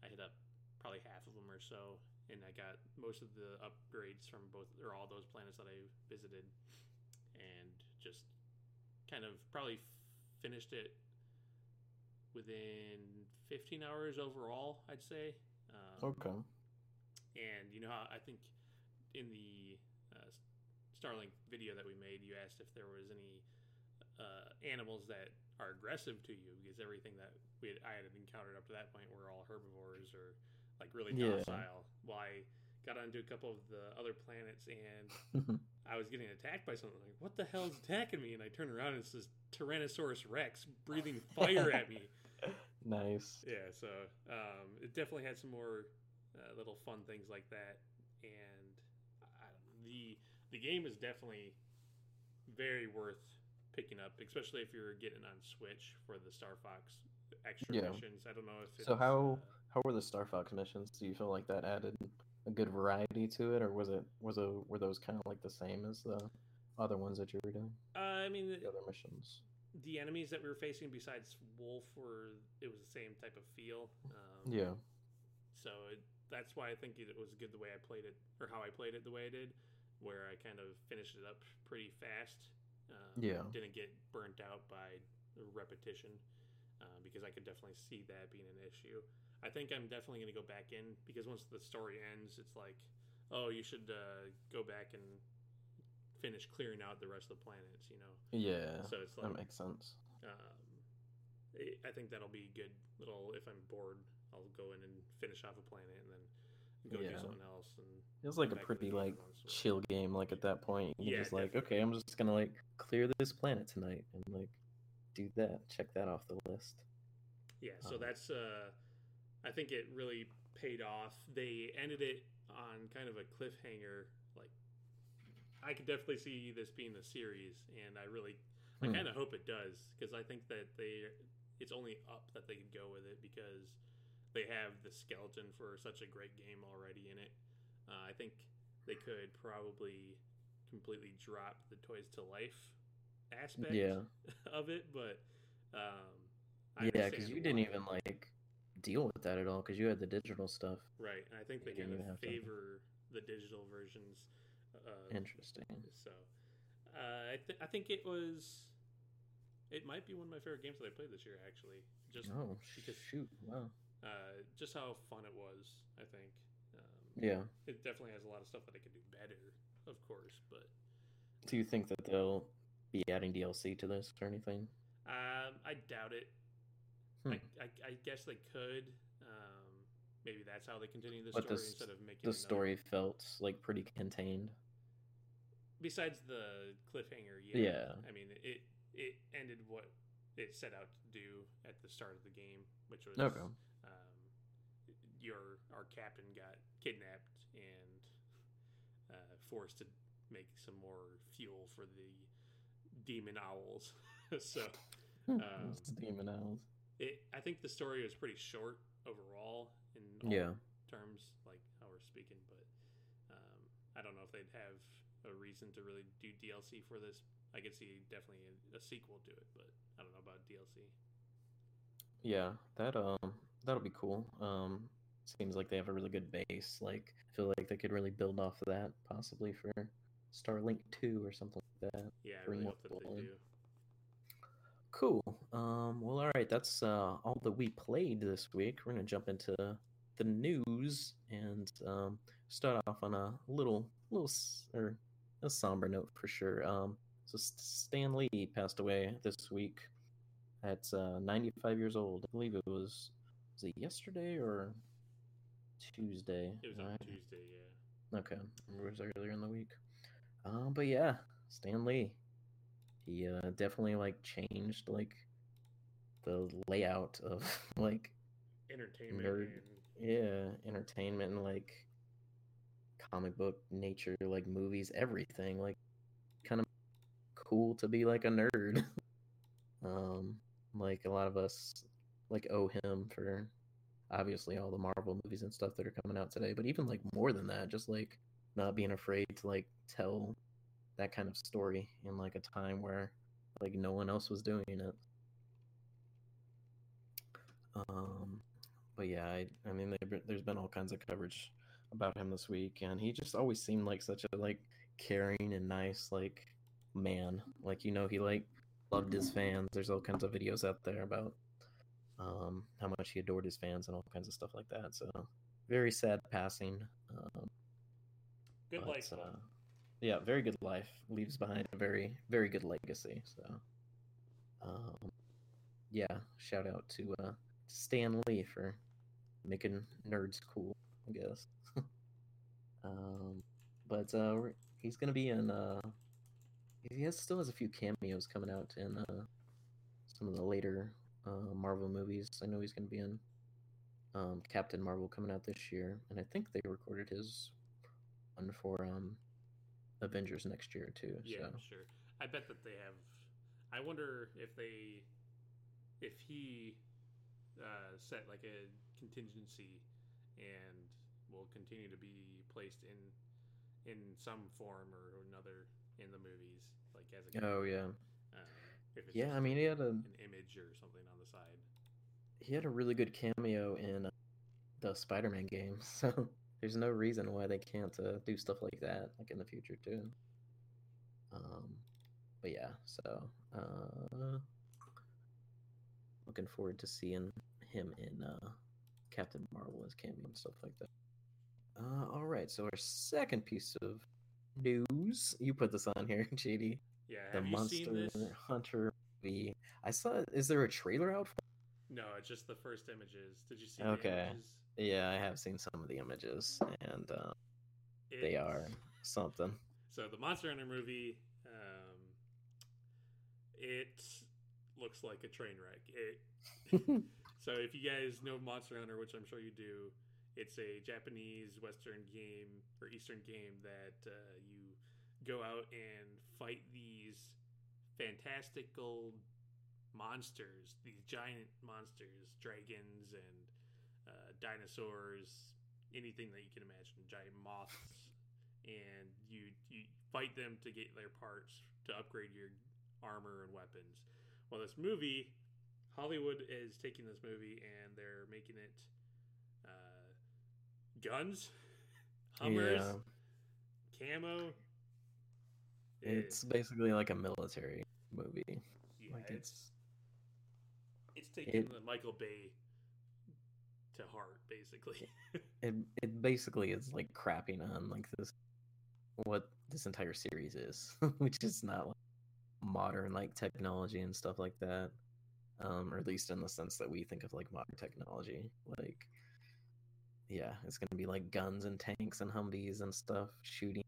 I hit up probably half of them or so, and I got most of the upgrades from both or all those planets that I visited, and just kind of probably finished it within 15 hours overall, I'd say. Um, okay. And you know how I think in the uh, Starlink video that we made, you asked if there was any uh, animals that are aggressive to you because everything that we had, I had encountered up to that point were all herbivores or like really docile. Yeah. Well, I got onto a couple of the other planets and I was getting attacked by something. Like, what the hell is attacking me? And I turn around and it's this Tyrannosaurus Rex breathing fire at me. nice. Yeah, so um, it definitely had some more uh, little fun things like that. And I, the the game is definitely very worth picking up, especially if you're getting on Switch for the Star Fox extra Yeah. missions. I don't know if So how- uh, How were the Star Fox missions? Do you feel like that added a good variety to it, or was it was a were those kind of like the same as the other ones that you were doing? uh, I mean, The other missions. the enemies that we were facing besides Wolf were it was the same type of feel. Um, Yeah. So it, that's why I think it was good the way I played it, or how I played it the way I did, where I kind of finished it up pretty fast. Um, Yeah. Didn't get burnt out by the repetition, uh, because I could definitely see that being an issue. I think I'm definitely going to go back in because once the story ends, it's like, oh, you should uh, go back and finish clearing out the rest of the planets. You know. Yeah. So it's that makes sense. um, I- I think that'll be good. Little if I'm bored, I'll go in and finish off a planet and then go Yeah. do something else. And It was like a back to the pretty like chill game. Like at that point, you're Yeah, just like, definitely. okay, I'm just gonna like clear this planet tonight and like do that. Check that off the list. yeah. So um, that's uh, I think it really paid off. They ended it on kind of a cliffhanger. I could definitely see this being a series, and I really, I Hmm. kind of hope it does because I think that they, it's only up that they could go with it because they have the skeleton for such a great game already in it. Uh, I think they could probably completely drop the toys to life aspect Yeah. of it, but um, I Yeah, because you didn't even like deal with that at all because you had the digital stuff. right. And I think they kind even of favor the digital versions. Uh, Interesting. So, uh, I, th- I think it was. It might be one of my favorite games that I played this year, actually. Just Oh because shoot! Wow. uh, just how fun it was. I think. Um, Yeah. It definitely has a lot of stuff that I could do better, of course, but Do you think that they'll be adding DLC to this or anything? um, I doubt it. Hmm. I, I, I guess they could. Um, maybe that's how they continue the But story the instead of making The another- story felt like pretty contained. Besides the cliffhanger, yeah. Yeah. I mean, it it ended what it set out to do at the start of the game, which was Okay. um, your our captain got kidnapped and uh, forced to make some more fuel for the demon owls. so Um, It's Demon Owls. it, I think the story was pretty short overall in Yeah. terms, like how we're speaking. But um, I don't know if they'd have a reason to really do DLC for this. I could see definitely a, a sequel to it, but I don't know about DLC. Yeah, that um that'll be cool. Um seems like they have a really good base. Like I feel like they could really build off of that possibly for Starlink 2 or something like that. Yeah, I really hope that they do. Cool. Um well all right, that's uh all that we played this week. We're going to jump into the news and um start off on a little little or a somber note for sure. Um so Stan Lee passed away this week at uh, 95 years old. I believe it was was it yesterday or Tuesday? It was on right? Tuesday, yeah. Okay, it was earlier in the week. Um, but yeah, Stan Lee. He uh, definitely like changed like the layout of like Entertainment Nerd. and yeah entertainment and like comic book nature like movies everything like kind of cool to be like a nerd. Um like a lot of us like owe him for obviously all the marvel movies and stuff that are coming out today but even like more than that just like not being afraid to like tell that kind of story in like a time where like no one else was doing it. Um but yeah, I, I mean, there- there's been all kinds of coverage about him this week, and he just always seemed like such a like caring and nice like man. Like you know, he like loved his fans. There's all kinds of videos out there about um how much he adored his fans and all kinds of stuff like that. So very sad passing. Um, good but, life. uh, yeah, very good life. Leaves behind a very very good legacy. So, um, yeah, shout out to uh, Stan Lee for making nerds cool. I guess. Um, but uh, he's gonna be in. Uh, he has still has a few cameos coming out in uh, some of the later uh, Marvel movies. I know he's gonna be in um, Captain Marvel coming out this year, and I think they recorded his one for um, Avengers next year too. Yeah, so. sure. I bet that they have. I wonder if they, if he, uh, set like a contingency, and will continue to be placed in, in some form or another in the movies, like as a. Oh yeah. Um, if it's Yeah, I mean he had a an image or something on the side. he had a really good cameo in uh, the Spider-Man game, so there's no reason why they can't uh, do stuff like that like in the future too. Um, but yeah, so uh, looking forward to seeing him in uh, Captain Marvel as cameo and stuff like that. Uh, all right, so our second piece of news, you put this on here, JD, Yeah, the you Monster seen this? Hunter movie. I saw. Is there a trailer out? For No, it's just the first images. Did you see Okay. the images? Yeah, I have seen some of the images, and uh, they are something. So the Monster Hunter movie, um, it looks like a train wreck. It so if you guys know Monster Hunter, which I'm sure you do, it's a Japanese Western game or Eastern game that uh, you go out and fight these fantastical monsters, these giant monsters, dragons and uh, dinosaurs, anything that you can imagine, giant moths, and you you fight them to get their parts to upgrade your armor and weapons. Well, this movie, Hollywood is taking this movie and they're making it guns, Hummers, Yeah, camo. it's basically like a military movie. yeah, like it's it's it's taking it- the Michael Bay to heart, basically. it it basically is like crapping on like this what this entire series is, which is not like modern like technology and stuff like that. Um, or at least in the sense that we think of like modern technology. Like yeah, it's gonna be like guns and tanks and Humvees and stuff shooting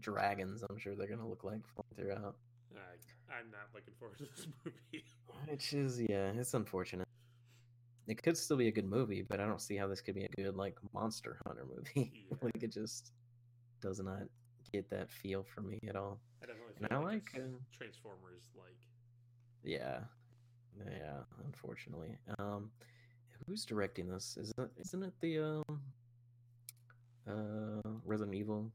dragons. I'm sure they're gonna look like throughout. I, I'm not looking forward to this movie. Which is yeah, it's unfortunate. It could still be a good movie, but I don't see how this could be a good like monster hunter movie. Yeah. like it just does not get that feel for me at all. I definitely And I like, uh, Transformers like. Yeah. Yeah, unfortunately. Um who's directing this? Is it isn't it the um uh Resident Evil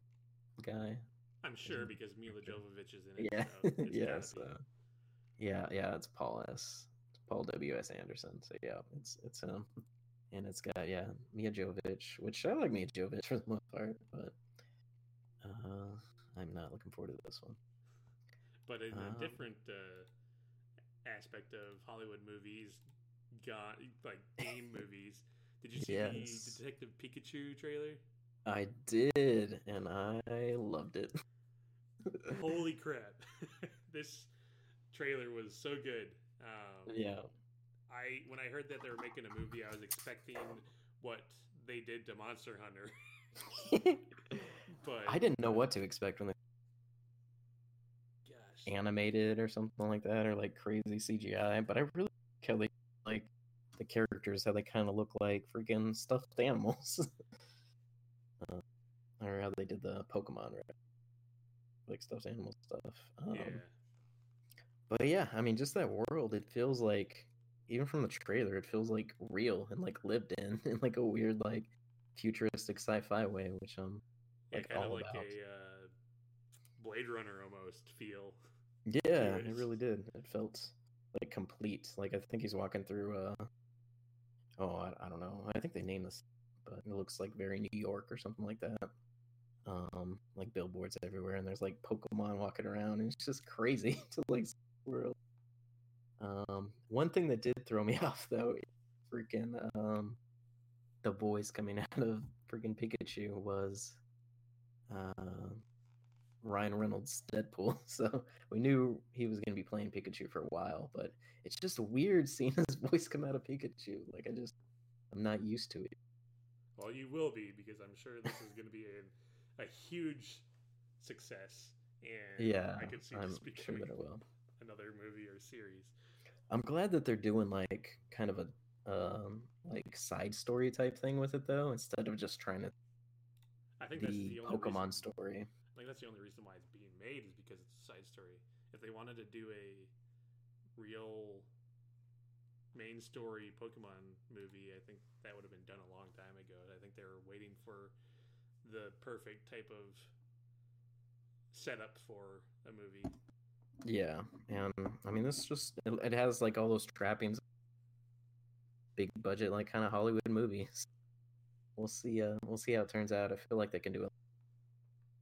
guy? I'm sure because Milla Jovovich is in it. Yeah. so yeah, so yeah, yeah, it's Paul S. It's Paul W. S. Anderson. So yeah, it's it's him. And it's got yeah, Mia Jovovich, which I like Mia Jovovich for the most part, but uh I'm not looking forward to this one. But in Um, a different uh, aspect of Hollywood movies, got like game movies. Did you see Yes. the Detective Pikachu trailer? I did, and I loved it. Holy crap! this trailer was so good. Um, yeah. I when I heard that they were making a movie, I was expecting what they did to Monster Hunter. But I didn't know what to expect when they gosh, animated or something like that, or like crazy CGI. But I really like how they like the characters, how they kind of look like freaking stuffed animals, uh, or how they did the Pokemon, right? Like stuffed animal stuff. Um, yeah, But yeah, I mean, just that world, it feels like, even from the trailer, it feels like real and like lived in, in like a weird, like futuristic sci-fi way, which I'm like kind of all like about. a uh, Blade Runner almost feel. Yeah, it really did. It felt like complete. Like I think he's walking through. uh Oh, I, I don't know. I think they named this, but it looks like very New York or something like that. Um, like billboards everywhere, and there's like Pokemon walking around, and it's just crazy to like world. Um, one thing that did throw me off though, freaking um, the voice coming out of freaking Pikachu was uh, Ryan Reynolds Deadpool. So we knew he was going to be playing Pikachu for a while, but it's just weird seeing his voice come out of Pikachu. Like I just, I'm not used to it. Well, you will be because I'm sure this is going to be a, a huge success, and Yeah, I could see I'm this sure becoming that it will. another movie or series. I'm glad that they're doing like kind of a um like side story type thing with it though, instead of just trying to I think the, the Pokemon reason, story. I think that's the only reason why it's being made is because it's a side story. If they wanted to do a real main story Pokemon movie, I think that would have been done a long time ago. I think they were waiting for the perfect type of setup for a movie. Yeah, and I mean this just it, it has like all those trappings, big budget like kind of Hollywood movies. We'll see. Uh, we'll see how it turns out. I feel like they can do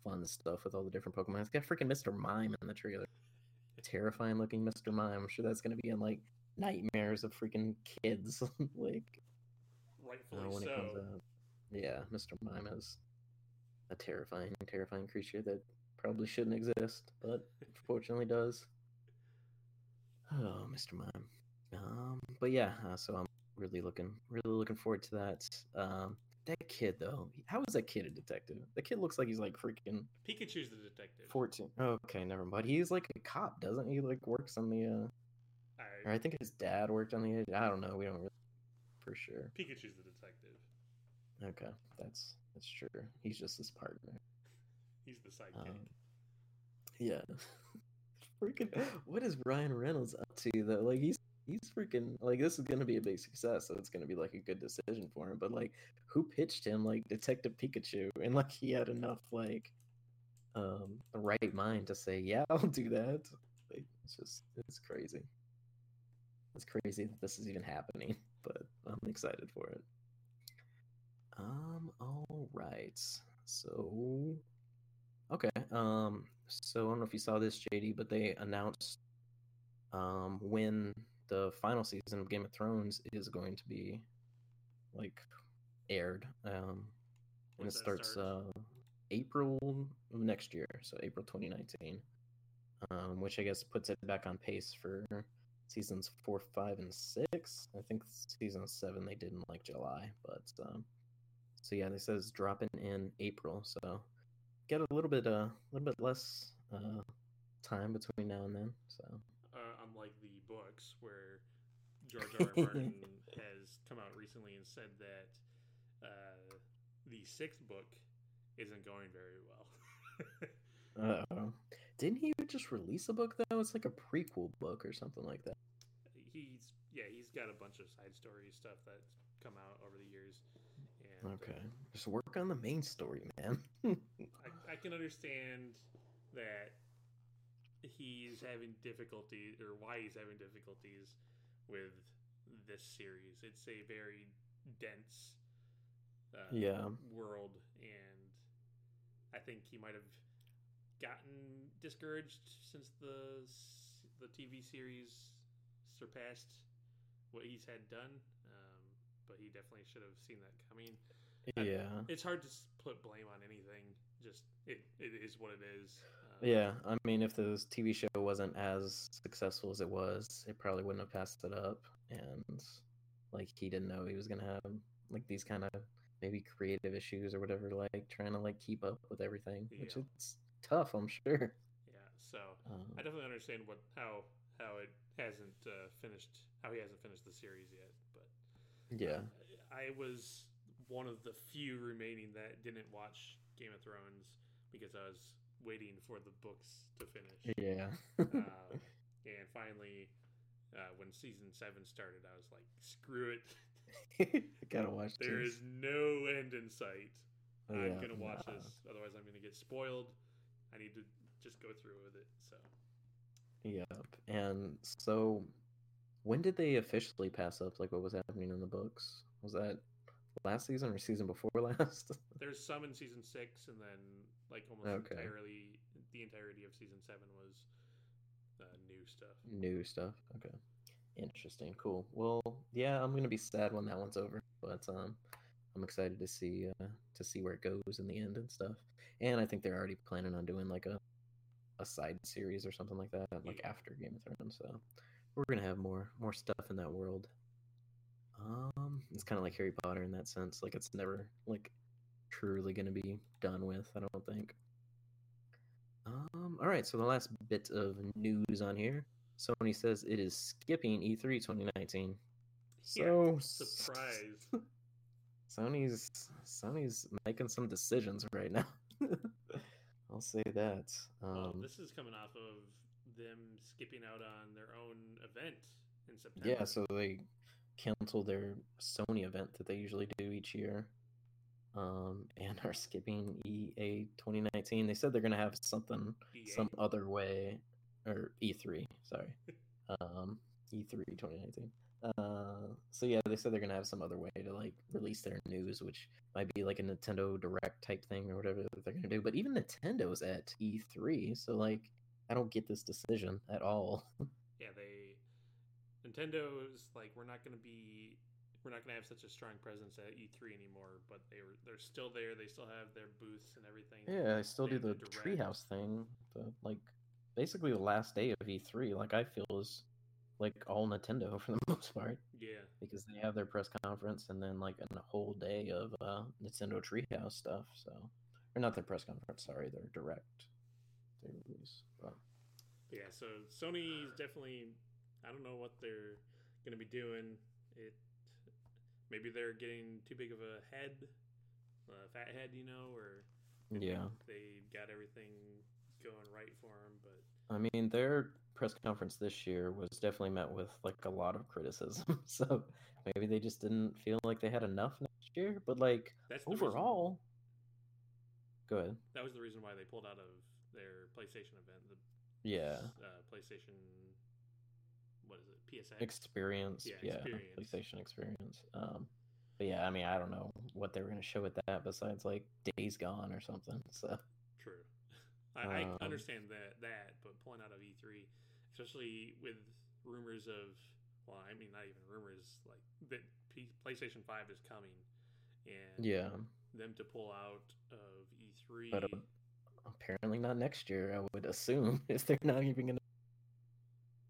fun stuff with all the different Pokemon. It's got freaking Mr. Mime in the trailer. Terrifying looking Mr. Mime. I'm sure that's gonna be in like nightmares of freaking kids. like Rightfully uh, when so. it comes out. Yeah, Mr. Mime is a terrifying, terrifying creature that probably shouldn't exist, but fortunately does. Oh, Mr. Mime. Um, but yeah, uh, so I'm really looking, really looking forward to that. Um, that kid though, how is that kid a detective? The kid looks like he's like freaking Pikachu's the detective. 14. Okay, never mind. He's like a cop, doesn't he? Like works on the uh or I, I think his dad worked on the edge. I don't know. We don't really for sure. Pikachu's the detective. Okay, that's that's true. He's just his partner. He's the sidekick. Um, yeah. freaking what is Ryan Reynolds up to though? Like he's he's freaking like this is gonna be a big success, so it's gonna be like a good decision for him. But like who pitched him like Detective Pikachu and like he had enough like um the right mind to say, Yeah, I'll do that. Like it's just it's crazy. It's crazy that this is even happening, but I'm excited for it. Um, all right. So Okay. Um. So I don't know if you saw this, JD, but they announced um when the final season of Game of Thrones is going to be like aired. Um, and it starts start? uh April of next year, so April 2019. Um, which I guess puts it back on pace for seasons four, five, and six. I think season seven they did in like July, but um, so yeah, this says dropping in April, so get a little bit uh, a little bit less uh time between now and then. So uh, unlike the books where George R. R. Martin has come out recently and said that uh, the sixth book isn't going very well. uh didn't he just release a book though? It's like a prequel book or something like that. he's yeah, he's got a bunch of side story stuff that's come out over the years. And, Okay, uh, just work on the main story, man. I, I can understand that he's having difficulty or why he's having difficulties with this series. It's a very dense uh, Yeah. world, and I think he might have gotten discouraged since the the TV series surpassed what he's had done. Um, but he definitely should have seen that coming. I- yeah. It's hard to put blame on anything. Just it, it is what it is. Um, Yeah, I mean, if the TV show wasn't as successful as it was, it probably wouldn't have passed it up. And like, he didn't know he was gonna have like these kind of maybe creative issues or whatever, like trying to like keep up with everything, which is tough, I'm sure. Yeah. So Um, I definitely understand what how how it hasn't uh, finished how he hasn't finished the series yet. But yeah, I was one of the few remaining that didn't watch Game of Thrones because I was waiting for the books to finish. yeah, uh, and finally, uh, when season seven started, I was like, "Screw it! I gotta watch. There this. is no end in sight. I'm Yeah, gonna watch nah. this. Otherwise, I'm gonna get spoiled. I need to just go through with it." So Yep. And so, when did they officially pass up like what was happening in the books? Was that last season or season before last? there's some in season six, and then like almost Okay. entirely the entirety of season seven was uh, new stuff. New stuff. Okay. Interesting. Cool. Well, yeah, I'm gonna be sad when that one's over, but um, I'm excited to see uh, to see where it goes in the end and stuff. And I think they're already planning on doing like a a side series or something like that, like Yeah. after Game of Thrones. So we're gonna have more more stuff in that world. Um, it's kind of like Harry Potter in that sense. Like it's never like truly gonna be done with. I don't think. Um. All right. So the last bit of news on here. Sony says it is skipping E E3 2019. So yeah, surprise. Sony's Sony's making some decisions right now. I'll say that. Um, well, this is coming off of them skipping out on their own event in September. Yeah, so they canceled their Sony event that they usually do each year. Um, and are skipping EA 2019. They said they're gonna have something EA. some other way, or E3. Sorry, um, E3 2019. Uh, so yeah, they said they're gonna have some other way to like release their news, which might be like a Nintendo Direct type thing or whatever that they're gonna do. But even Nintendo's at E3, so like I don't get this decision at all. Nintendo's like we're not gonna be we're not gonna have such a strong presence at E3 anymore, but they were they're still there. They still have their booths and everything. Yeah, they still do the, the treehouse thing. The like basically the last day of E3. Like I feel is like all Nintendo for the most part. Yeah. Because they have their press conference and then like a whole day of uh, Nintendo Treehouse stuff. So, or not their press conference. Sorry, their direct they release. But yeah, so Sony's definitely. I don't know what they're gonna be doing. It maybe they're getting too big of a head, a fat head, you know, or yeah, they got everything going right for them. But I mean, their press conference this year was definitely met with like a lot of criticism. so maybe they just didn't feel like they had enough next year. But like That's overall, reason, go ahead. That was the reason why they pulled out of their PlayStation event. The yeah, uh, PlayStation. What is it? PSX experience. Yeah, yeah experience. PlayStation experience. Um, but yeah, I mean, I don't know what they were going to show with that besides like Days Gone or something. So true. I, um, I understand that that, but pulling out of E3, especially with rumors of, well, I mean, not even rumors, like that P- PlayStation Five is coming, and yeah, them to pull out of E3. But uh, apparently not next year. I would assume if they're not even gonna.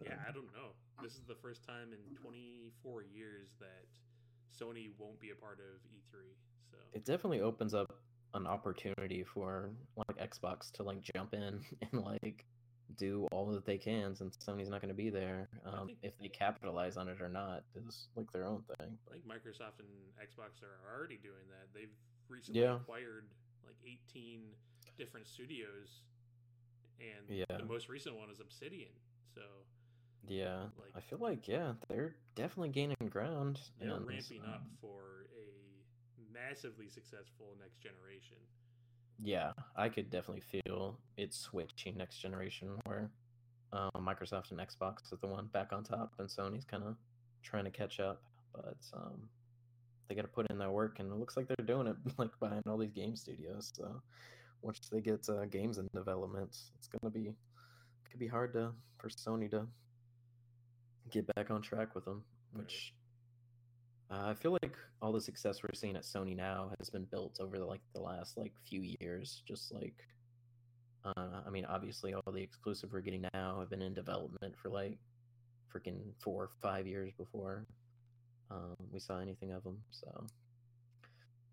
Yeah, I don't know. This is the first time in 24 years that Sony won't be a part of E3. So it definitely opens up an opportunity for like Xbox to like jump in and like do all that they can since Sony's not going to be there. Um, think, if they capitalize on it or not is like their own thing. I think Microsoft and Xbox are already doing that. They've recently yeah. acquired like 18 different studios, and yeah. the most recent one is Obsidian. So yeah, like, I feel like yeah, they're definitely gaining ground. They're and, ramping um, up for a massively successful next generation yeah, I could definitely feel it switching next generation where uh, Microsoft and Xbox is the one back on top, and Sony's kind of trying to catch up. But um, they got to put in their work, and it looks like they're doing it like behind all these game studios. So once they get uh, games in development, it's gonna be it could be hard to for Sony to get back on track with them, which uh, I feel like all the success we're seeing at Sony now has been built over the, like the last like few years. Just like, uh, I mean, obviously all the exclusive we're getting now have been in development for like freaking four or five years before um, we saw anything of them. So,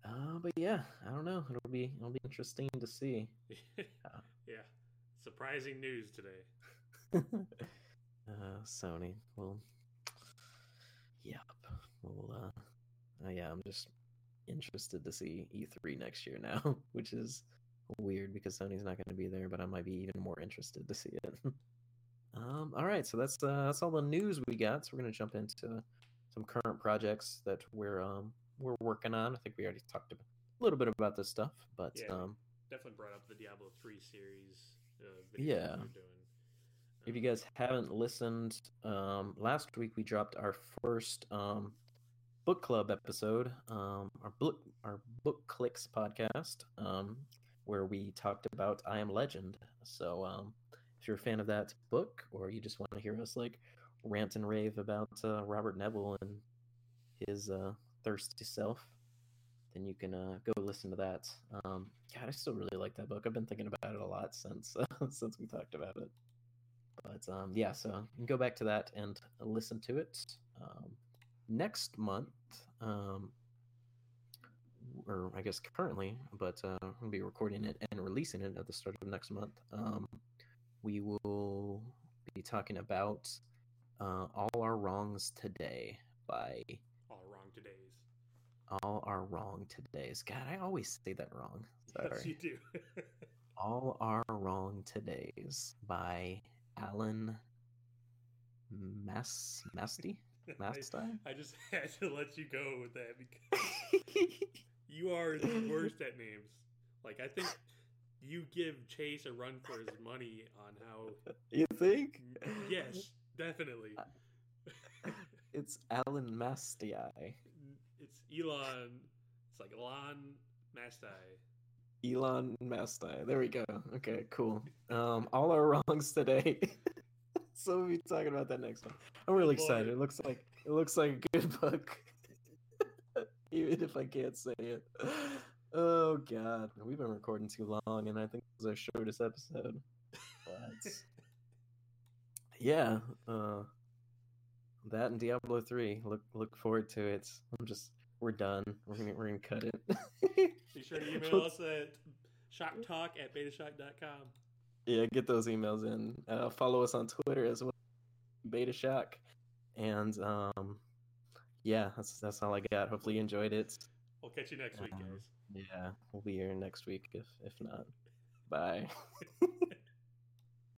uh, but yeah, I don't know. It'll be it'll be interesting to see. Uh, yeah, surprising news today. uh, Sony. Well, yep. Well, uh, uh, yeah, I'm just interested to see E3 next year now, which is weird because Sony's not going to be there, but I might be even more interested to see it. um, all right, so that's uh, that's all the news we got. So we're going to jump into some current projects that we're um, we're working on. I think we already talked a little bit about this stuff, but yeah, um, definitely brought up the Diablo three series. Uh, yeah. If you guys haven't listened, um, last week we dropped our first um, book club episode, um, our book our book clicks podcast, um, where we talked about I Am Legend. So um, if you're a fan of that book, or you just want to hear us like rant and rave about uh, Robert Neville and his uh, thirsty self, then you can uh, go listen to that. Um, God, I still really like that book. I've been thinking about it a lot since since we talked about it. But um, yeah, so go back to that and listen to it. Um, next month, um, or I guess currently, but uh, I'm going to be recording it and releasing it at the start of next month. Um, we will be talking about uh, All Our Wrongs Today by All wrong today's. All are wrong today's. God, I always say that wrong. Sorry. Yes, you do. All Are Wrong Today's by Alan Mas Masty? Masty? I, I just had to let you go with that because you are the worst at names. Like I think you give Chase a run for his money on how You think? Yes, definitely. Uh, it's Alan Mastii. It's Elan. It's like Elan Mastai. Elan Mastai. There we go. Okay, cool. Um, all our wrongs today. so we'll be talking about that next one. I'm really excited. It looks like it looks like a good book. Even if I can't say it. Oh god. We've been recording too long and I think this is our shortest episode. But yeah, uh that and Diablo 3. Look look forward to it. I'm just we're done. We're gonna we're gonna cut it. Be sure to email us at shocktalk at betashock.com. Yeah, get those emails in. Uh, follow us on Twitter as well, BetaShock. And um, yeah, that's that's all I got. Hopefully you enjoyed it. We'll catch you next week, Um, guys. Yeah, we'll be here next week if if not. Bye.